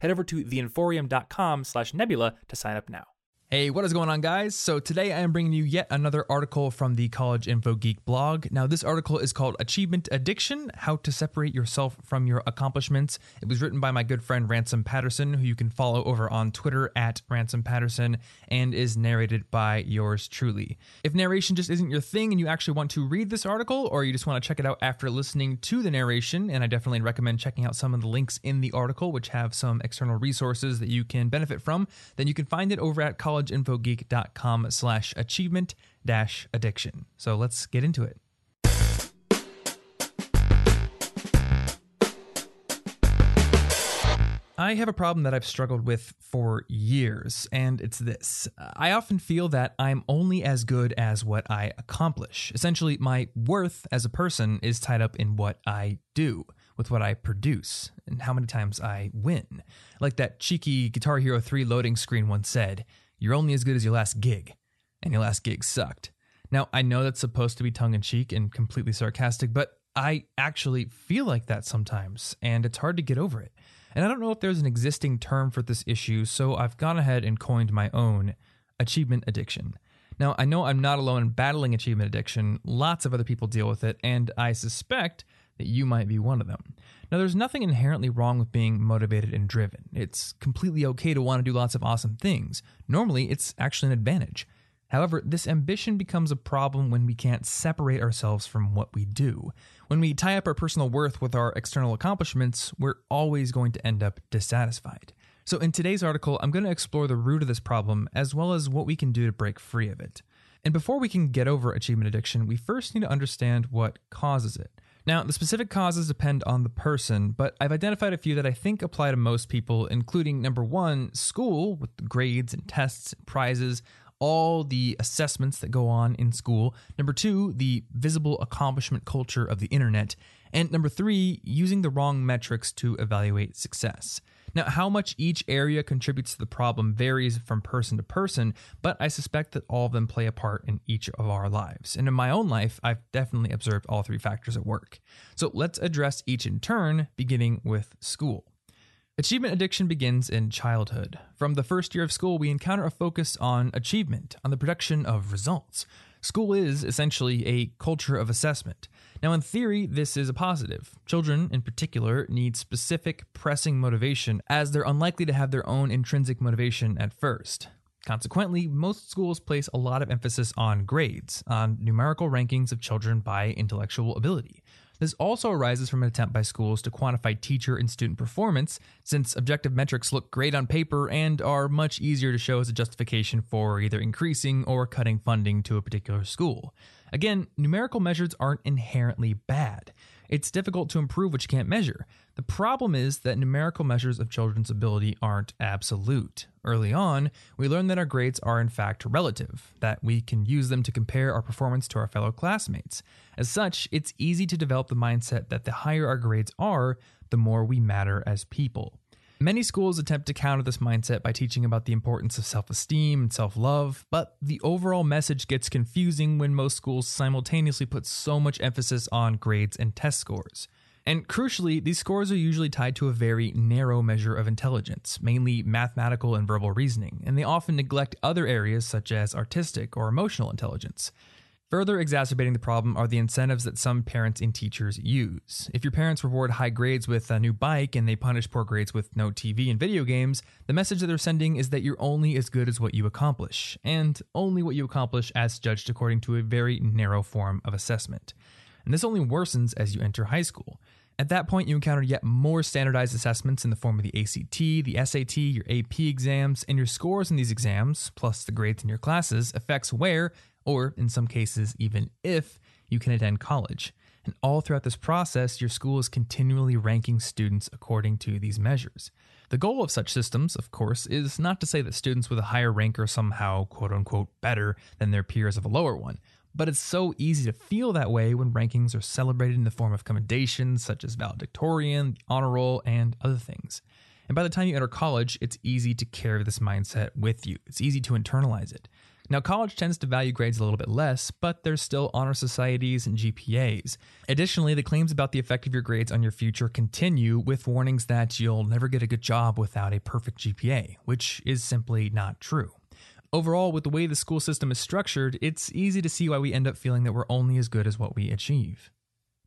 Head over to theinforium.com slash nebula to sign up now. Hey, what is going on, guys? So, today I am bringing you yet another article from the College Info Geek blog. Now, this article is called Achievement Addiction How to Separate Yourself from Your Accomplishments. It was written by my good friend Ransom Patterson, who you can follow over on Twitter at Ransom Patterson, and is narrated by yours truly. If narration just isn't your thing and you actually want to read this article, or you just want to check it out after listening to the narration, and I definitely recommend checking out some of the links in the article, which have some external resources that you can benefit from, then you can find it over at College collegeinfogeek.com slash achievement dash addiction. So let's get into it. I have a problem that I've struggled with for years, and it's this. I often feel that I'm only as good as what I accomplish. Essentially, my worth as a person is tied up in what I do, with what I produce, and how many times I win. Like that cheeky Guitar Hero 3 loading screen once said you're only as good as your last gig, and your last gig sucked. Now, I know that's supposed to be tongue in cheek and completely sarcastic, but I actually feel like that sometimes, and it's hard to get over it. And I don't know if there's an existing term for this issue, so I've gone ahead and coined my own achievement addiction. Now, I know I'm not alone in battling achievement addiction, lots of other people deal with it, and I suspect that you might be one of them. Now, there's nothing inherently wrong with being motivated and driven. It's completely okay to want to do lots of awesome things. Normally, it's actually an advantage. However, this ambition becomes a problem when we can't separate ourselves from what we do. When we tie up our personal worth with our external accomplishments, we're always going to end up dissatisfied. So, in today's article, I'm going to explore the root of this problem as well as what we can do to break free of it. And before we can get over achievement addiction, we first need to understand what causes it. Now, the specific causes depend on the person, but I've identified a few that I think apply to most people, including number one, school with grades and tests and prizes, all the assessments that go on in school. Number two, the visible accomplishment culture of the internet. And number three, using the wrong metrics to evaluate success. Now, how much each area contributes to the problem varies from person to person, but I suspect that all of them play a part in each of our lives. And in my own life, I've definitely observed all three factors at work. So let's address each in turn, beginning with school. Achievement addiction begins in childhood. From the first year of school, we encounter a focus on achievement, on the production of results. School is essentially a culture of assessment. Now, in theory, this is a positive. Children, in particular, need specific, pressing motivation, as they're unlikely to have their own intrinsic motivation at first. Consequently, most schools place a lot of emphasis on grades, on numerical rankings of children by intellectual ability. This also arises from an attempt by schools to quantify teacher and student performance, since objective metrics look great on paper and are much easier to show as a justification for either increasing or cutting funding to a particular school. Again, numerical measures aren't inherently bad. It's difficult to improve what you can't measure. The problem is that numerical measures of children's ability aren't absolute. Early on, we learn that our grades are in fact relative, that we can use them to compare our performance to our fellow classmates. As such, it's easy to develop the mindset that the higher our grades are, the more we matter as people. Many schools attempt to counter this mindset by teaching about the importance of self esteem and self love, but the overall message gets confusing when most schools simultaneously put so much emphasis on grades and test scores. And crucially, these scores are usually tied to a very narrow measure of intelligence, mainly mathematical and verbal reasoning, and they often neglect other areas such as artistic or emotional intelligence. Further exacerbating the problem are the incentives that some parents and teachers use. If your parents reward high grades with a new bike and they punish poor grades with no TV and video games, the message that they're sending is that you're only as good as what you accomplish, and only what you accomplish as judged according to a very narrow form of assessment. And this only worsens as you enter high school. At that point, you encounter yet more standardized assessments in the form of the ACT, the SAT, your AP exams, and your scores in these exams, plus the grades in your classes, affects where or in some cases, even if you can attend college. And all throughout this process, your school is continually ranking students according to these measures. The goal of such systems, of course, is not to say that students with a higher rank are somehow quote unquote better than their peers of a lower one, but it's so easy to feel that way when rankings are celebrated in the form of commendations such as valedictorian, honor roll, and other things. And by the time you enter college, it's easy to carry this mindset with you. It's easy to internalize it. Now, college tends to value grades a little bit less, but there's still honor societies and GPAs. Additionally, the claims about the effect of your grades on your future continue with warnings that you'll never get a good job without a perfect GPA, which is simply not true. Overall, with the way the school system is structured, it's easy to see why we end up feeling that we're only as good as what we achieve.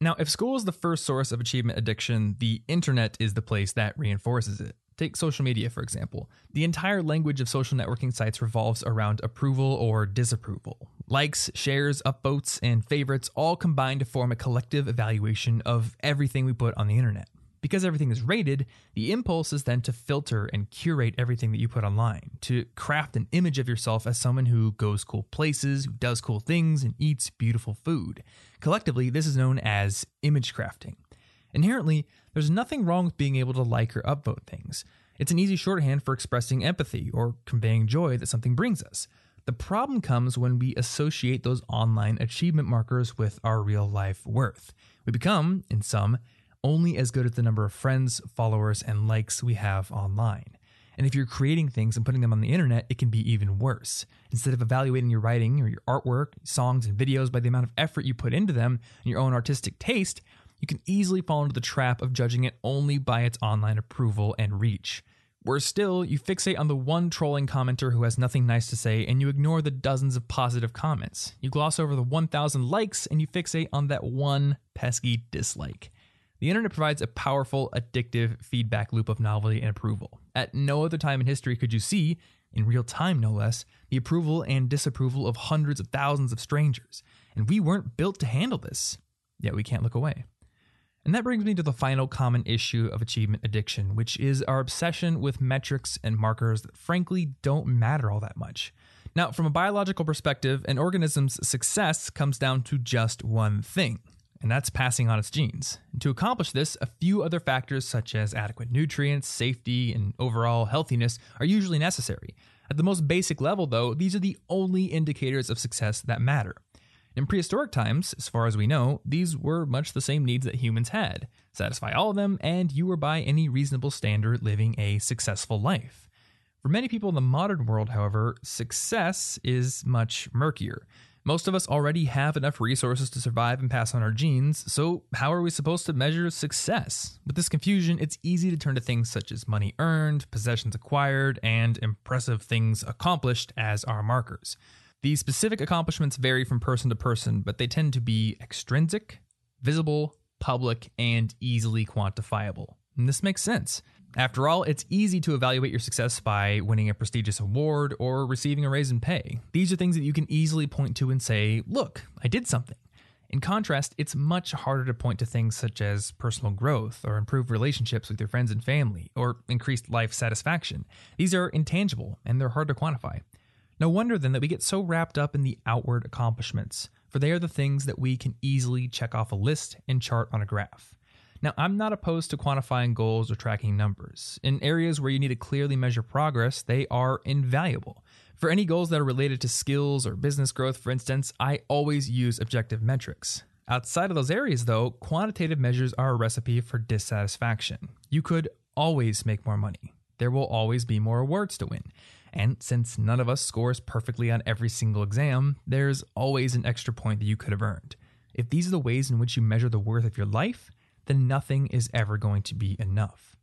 Now, if school is the first source of achievement addiction, the internet is the place that reinforces it. Take social media, for example. The entire language of social networking sites revolves around approval or disapproval. Likes, shares, upvotes, and favorites all combine to form a collective evaluation of everything we put on the internet. Because everything is rated, the impulse is then to filter and curate everything that you put online, to craft an image of yourself as someone who goes cool places, who does cool things, and eats beautiful food. Collectively, this is known as image crafting. Inherently, there's nothing wrong with being able to like or upvote things. It's an easy shorthand for expressing empathy or conveying joy that something brings us. The problem comes when we associate those online achievement markers with our real life worth. We become, in sum, only as good as the number of friends, followers, and likes we have online. And if you're creating things and putting them on the internet, it can be even worse. Instead of evaluating your writing or your artwork, songs, and videos by the amount of effort you put into them and your own artistic taste, you can easily fall into the trap of judging it only by its online approval and reach. Worse still, you fixate on the one trolling commenter who has nothing nice to say and you ignore the dozens of positive comments. You gloss over the 1,000 likes and you fixate on that one pesky dislike. The internet provides a powerful, addictive feedback loop of novelty and approval. At no other time in history could you see, in real time no less, the approval and disapproval of hundreds of thousands of strangers. And we weren't built to handle this, yet we can't look away. And that brings me to the final common issue of achievement addiction, which is our obsession with metrics and markers that frankly don't matter all that much. Now, from a biological perspective, an organism's success comes down to just one thing, and that's passing on its genes. And to accomplish this, a few other factors such as adequate nutrients, safety, and overall healthiness are usually necessary. At the most basic level, though, these are the only indicators of success that matter. In prehistoric times, as far as we know, these were much the same needs that humans had satisfy all of them, and you were by any reasonable standard living a successful life. For many people in the modern world, however, success is much murkier. Most of us already have enough resources to survive and pass on our genes, so how are we supposed to measure success? With this confusion, it's easy to turn to things such as money earned, possessions acquired, and impressive things accomplished as our markers. These specific accomplishments vary from person to person, but they tend to be extrinsic, visible, public, and easily quantifiable. And this makes sense. After all, it's easy to evaluate your success by winning a prestigious award or receiving a raise in pay. These are things that you can easily point to and say, look, I did something. In contrast, it's much harder to point to things such as personal growth or improved relationships with your friends and family or increased life satisfaction. These are intangible and they're hard to quantify. No wonder then that we get so wrapped up in the outward accomplishments, for they are the things that we can easily check off a list and chart on a graph. Now, I'm not opposed to quantifying goals or tracking numbers. In areas where you need to clearly measure progress, they are invaluable. For any goals that are related to skills or business growth, for instance, I always use objective metrics. Outside of those areas, though, quantitative measures are a recipe for dissatisfaction. You could always make more money. There will always be more awards to win. And since none of us scores perfectly on every single exam, there's always an extra point that you could have earned. If these are the ways in which you measure the worth of your life, then nothing is ever going to be enough.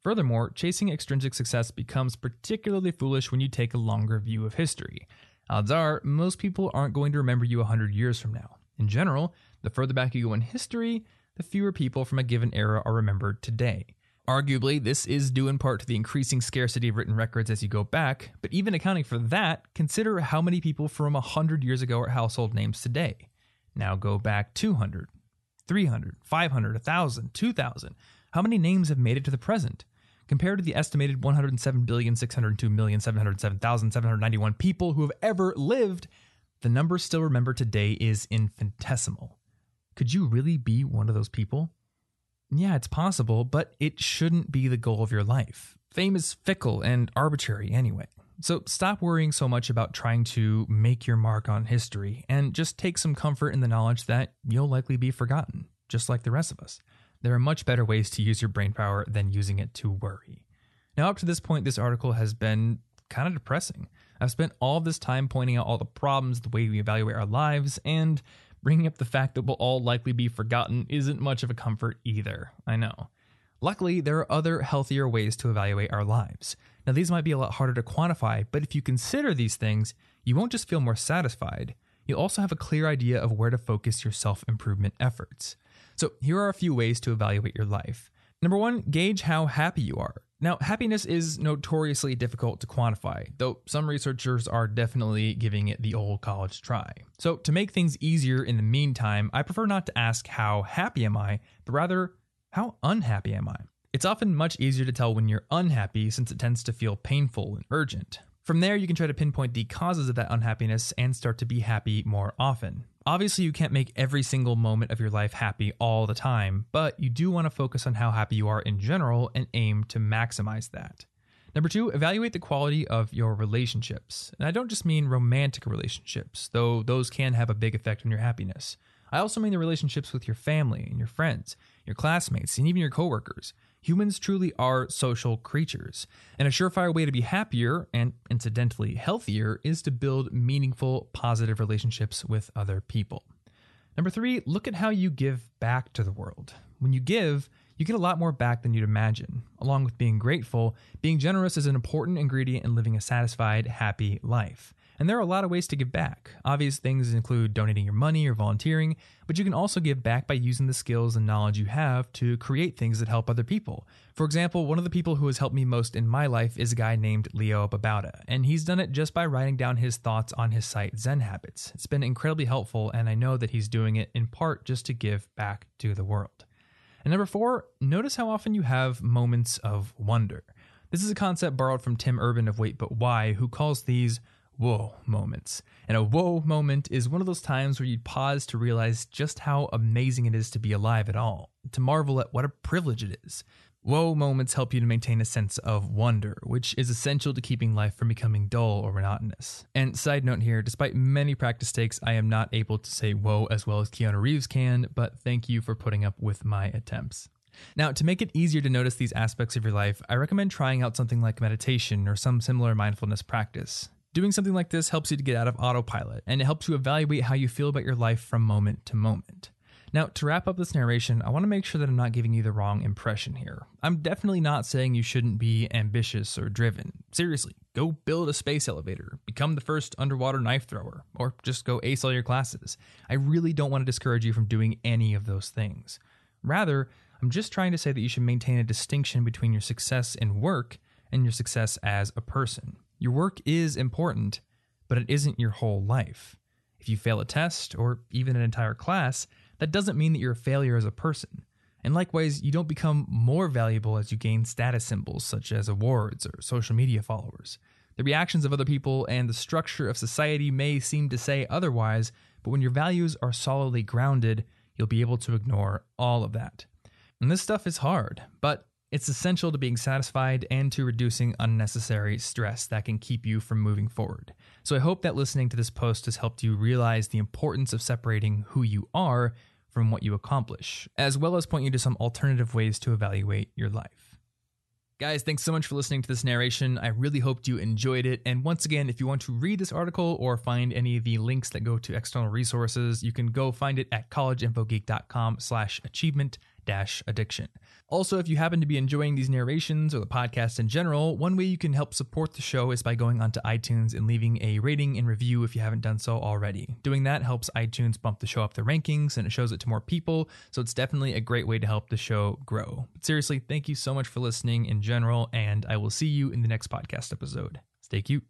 Furthermore, chasing extrinsic success becomes particularly foolish when you take a longer view of history. Odds are, most people aren't going to remember you 100 years from now. In general, the further back you go in history, the fewer people from a given era are remembered today. Arguably, this is due in part to the increasing scarcity of written records as you go back, but even accounting for that, consider how many people from 100 years ago are household names today. Now go back 200, 300, 500, 1,000, 2,000. How many names have made it to the present? Compared to the estimated 107,602,707,791 people who have ever lived, the number still remembered today is infinitesimal. Could you really be one of those people? Yeah, it's possible, but it shouldn't be the goal of your life. Fame is fickle and arbitrary anyway. So stop worrying so much about trying to make your mark on history and just take some comfort in the knowledge that you'll likely be forgotten, just like the rest of us. There are much better ways to use your brain power than using it to worry. Now, up to this point, this article has been kind of depressing. I've spent all this time pointing out all the problems, the way we evaluate our lives, and bringing up the fact that we'll all likely be forgotten isn't much of a comfort either. I know. Luckily, there are other healthier ways to evaluate our lives. Now, these might be a lot harder to quantify, but if you consider these things, you won't just feel more satisfied, you'll also have a clear idea of where to focus your self improvement efforts. So, here are a few ways to evaluate your life. Number one, gauge how happy you are. Now, happiness is notoriously difficult to quantify, though some researchers are definitely giving it the old college try. So, to make things easier in the meantime, I prefer not to ask how happy am I, but rather, how unhappy am I? It's often much easier to tell when you're unhappy since it tends to feel painful and urgent. From there, you can try to pinpoint the causes of that unhappiness and start to be happy more often. Obviously, you can't make every single moment of your life happy all the time, but you do want to focus on how happy you are in general and aim to maximize that. Number two, evaluate the quality of your relationships. And I don't just mean romantic relationships, though those can have a big effect on your happiness. I also mean the relationships with your family and your friends, your classmates, and even your coworkers. Humans truly are social creatures, and a surefire way to be happier and incidentally healthier is to build meaningful, positive relationships with other people. Number three, look at how you give back to the world. When you give, you get a lot more back than you'd imagine. Along with being grateful, being generous is an important ingredient in living a satisfied, happy life. And there are a lot of ways to give back. Obvious things include donating your money or volunteering, but you can also give back by using the skills and knowledge you have to create things that help other people. For example, one of the people who has helped me most in my life is a guy named Leo Babauta, and he's done it just by writing down his thoughts on his site Zen Habits. It's been incredibly helpful, and I know that he's doing it in part just to give back to the world. And number four, notice how often you have moments of wonder. This is a concept borrowed from Tim Urban of Wait But Why, who calls these whoa moments. And a whoa moment is one of those times where you pause to realize just how amazing it is to be alive at all, to marvel at what a privilege it is. Whoa moments help you to maintain a sense of wonder, which is essential to keeping life from becoming dull or monotonous. And side note here, despite many practice takes, I am not able to say whoa as well as Keanu Reeves can, but thank you for putting up with my attempts. Now, to make it easier to notice these aspects of your life, I recommend trying out something like meditation or some similar mindfulness practice. Doing something like this helps you to get out of autopilot, and it helps you evaluate how you feel about your life from moment to moment. Now, to wrap up this narration, I want to make sure that I'm not giving you the wrong impression here. I'm definitely not saying you shouldn't be ambitious or driven. Seriously, go build a space elevator, become the first underwater knife thrower, or just go ace all your classes. I really don't want to discourage you from doing any of those things. Rather, I'm just trying to say that you should maintain a distinction between your success in work and your success as a person. Your work is important, but it isn't your whole life. If you fail a test or even an entire class, that doesn't mean that you're a failure as a person. And likewise, you don't become more valuable as you gain status symbols such as awards or social media followers. The reactions of other people and the structure of society may seem to say otherwise, but when your values are solidly grounded, you'll be able to ignore all of that. And this stuff is hard, but it's essential to being satisfied and to reducing unnecessary stress that can keep you from moving forward. So I hope that listening to this post has helped you realize the importance of separating who you are from what you accomplish, as well as point you to some alternative ways to evaluate your life. Guys, thanks so much for listening to this narration. I really hoped you enjoyed it. And once again, if you want to read this article or find any of the links that go to external resources, you can go find it at collegeinfogeek.com slash achievement addiction. Also, if you happen to be enjoying these narrations or the podcast in general, one way you can help support the show is by going onto iTunes and leaving a rating and review if you haven't done so already. Doing that helps iTunes bump the show up the rankings and it shows it to more people, so it's definitely a great way to help the show grow. But seriously, thank you so much for listening in general, and I will see you in the next podcast episode. Stay cute.